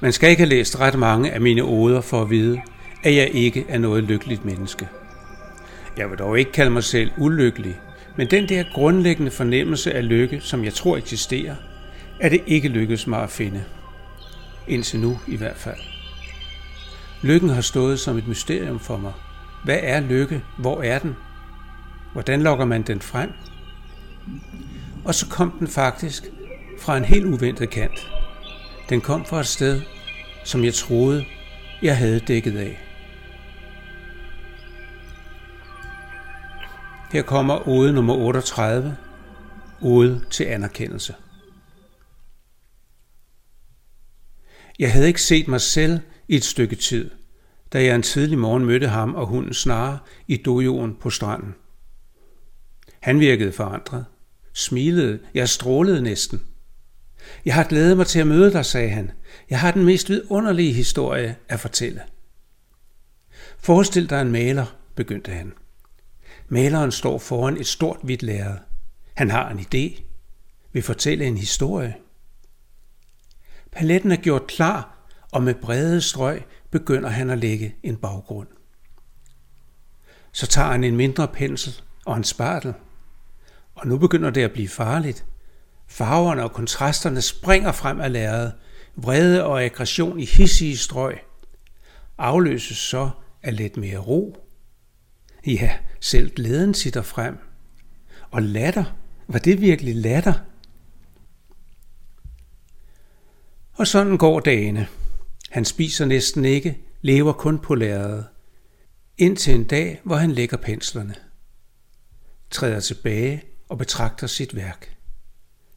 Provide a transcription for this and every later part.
Man skal ikke have læst ret mange af mine oder for at vide, at jeg ikke er noget lykkeligt menneske. Jeg vil dog ikke kalde mig selv ulykkelig, men den der grundlæggende fornemmelse af lykke, som jeg tror eksisterer, er det ikke lykkedes mig at finde. Indtil nu i hvert fald. Lykken har stået som et mysterium for mig. Hvad er lykke? Hvor er den? Hvordan lokker man den frem? Og så kom den faktisk fra en helt uventet kant. Den kom fra et sted, som jeg troede, jeg havde dækket af. Her kommer ode nummer 38, ode til anerkendelse. Jeg havde ikke set mig selv i et stykke tid, da jeg en tidlig morgen mødte ham og hunden snare i dojoen på stranden. Han virkede forandret, smilede, jeg strålede næsten. Jeg har glædet mig til at møde dig, sagde han. Jeg har den mest vidunderlige historie at fortælle. Forestil dig en maler, begyndte han. Maleren står foran et stort hvidt lærred. Han har en idé, vil fortælle en historie. Paletten er gjort klar, og med brede strøg begynder han at lægge en baggrund. Så tager han en mindre pensel og en spartel. Og nu begynder det at blive farligt. Farverne og kontrasterne springer frem af lærredet. Vrede og aggression i hissige strøg. Afløses så af lidt mere ro. Ja, selv glæden sitter frem. Og latter, var det virkelig latter? Og sådan går dagene. Han spiser næsten ikke, lever kun på lærredet. Indtil en dag, hvor han lægger penslerne. Træder tilbage og betragter sit værk.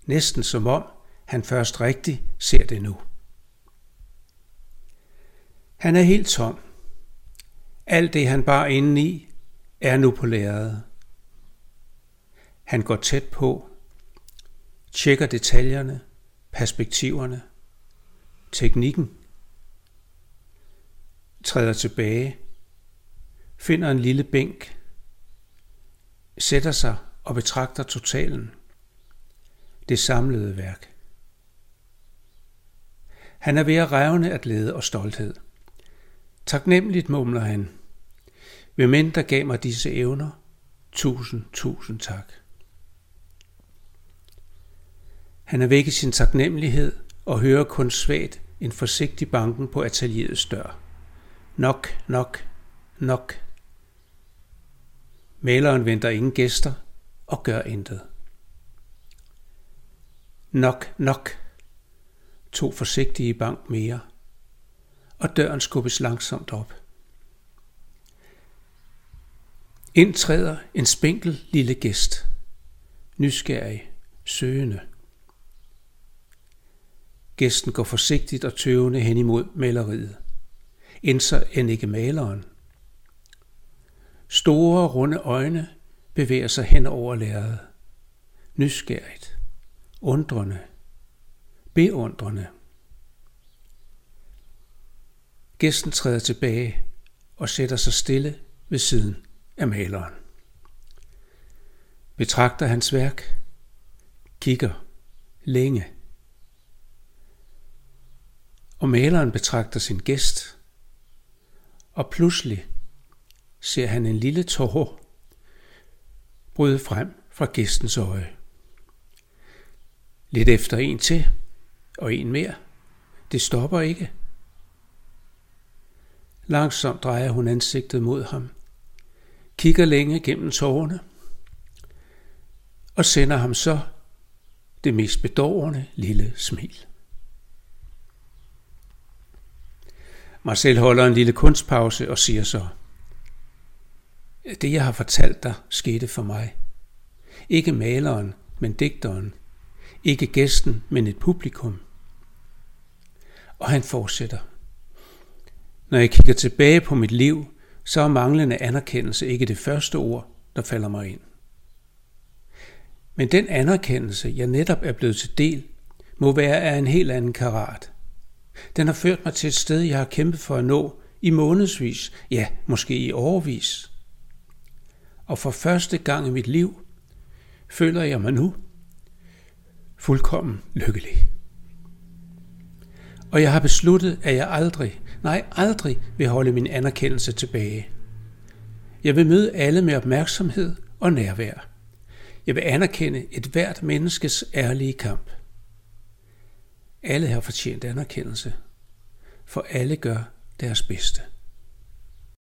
Næsten som om han først rigtig ser det nu. Han er helt tom. Alt det han bar indeni er nu på lærredet. Han går tæt på, tjekker detaljerne, perspektiverne, teknikken, træder tilbage, finder en lille bænk, sætter sig og betragter totalen, det samlede værk. Han er ved at revne af glæde og stolthed. Taknemmeligt mumler han. Hvem end der gav mig disse evner, tusind, tusind tak. Han er væk i sin taknemmelighed og hører kun svagt en forsigtig banken på atelierets dør. Nok, nok, nok. Maleren venter ingen gæster og gør intet. Nok, nok. To forsigtige bank mere. Og døren skubbes langsomt op. Indtræder en spinkel lille gæst. Nysgerrig, søgende. Gæsten går forsigtigt og tøvende hen imod maleriet. Indser end ikke maleren. Store, runde øjne bevæger sig hen over lærredet. Nysgerrigt, undrende, beundrende. Gæsten træder tilbage og sætter sig stille ved siden af maleren. Betragter hans værk, kigger længe. Og maleren betragter sin gæst, og pludselig ser han en lille tårer brød frem fra gæstens øje. Lidt efter en til, og en mere. Det stopper ikke. Langsomt drejer hun ansigtet mod ham, kigger længe gennem tårerne, og sender ham så det mest bedårende lille smil. Marcel holder en lille kunstpause og siger så, det jeg har fortalt dig skete for mig. Ikke maleren, men digteren. Ikke gæsten, men et publikum. Og han fortsætter. Når jeg kigger tilbage på mit liv, så er manglende anerkendelse ikke det første ord, der falder mig ind. Men den anerkendelse, jeg netop er blevet til del, må være af en helt anden karat. Den har ført mig til et sted, jeg har kæmpet for at nå i månedsvis, ja, måske i årvis og for første gang i mit liv føler jeg mig nu fuldkommen lykkelig. Og jeg har besluttet, at jeg aldrig, nej aldrig vil holde min anerkendelse tilbage. Jeg vil møde alle med opmærksomhed og nærvær. Jeg vil anerkende et hvert menneskes ærlige kamp. Alle har fortjent anerkendelse, for alle gør deres bedste.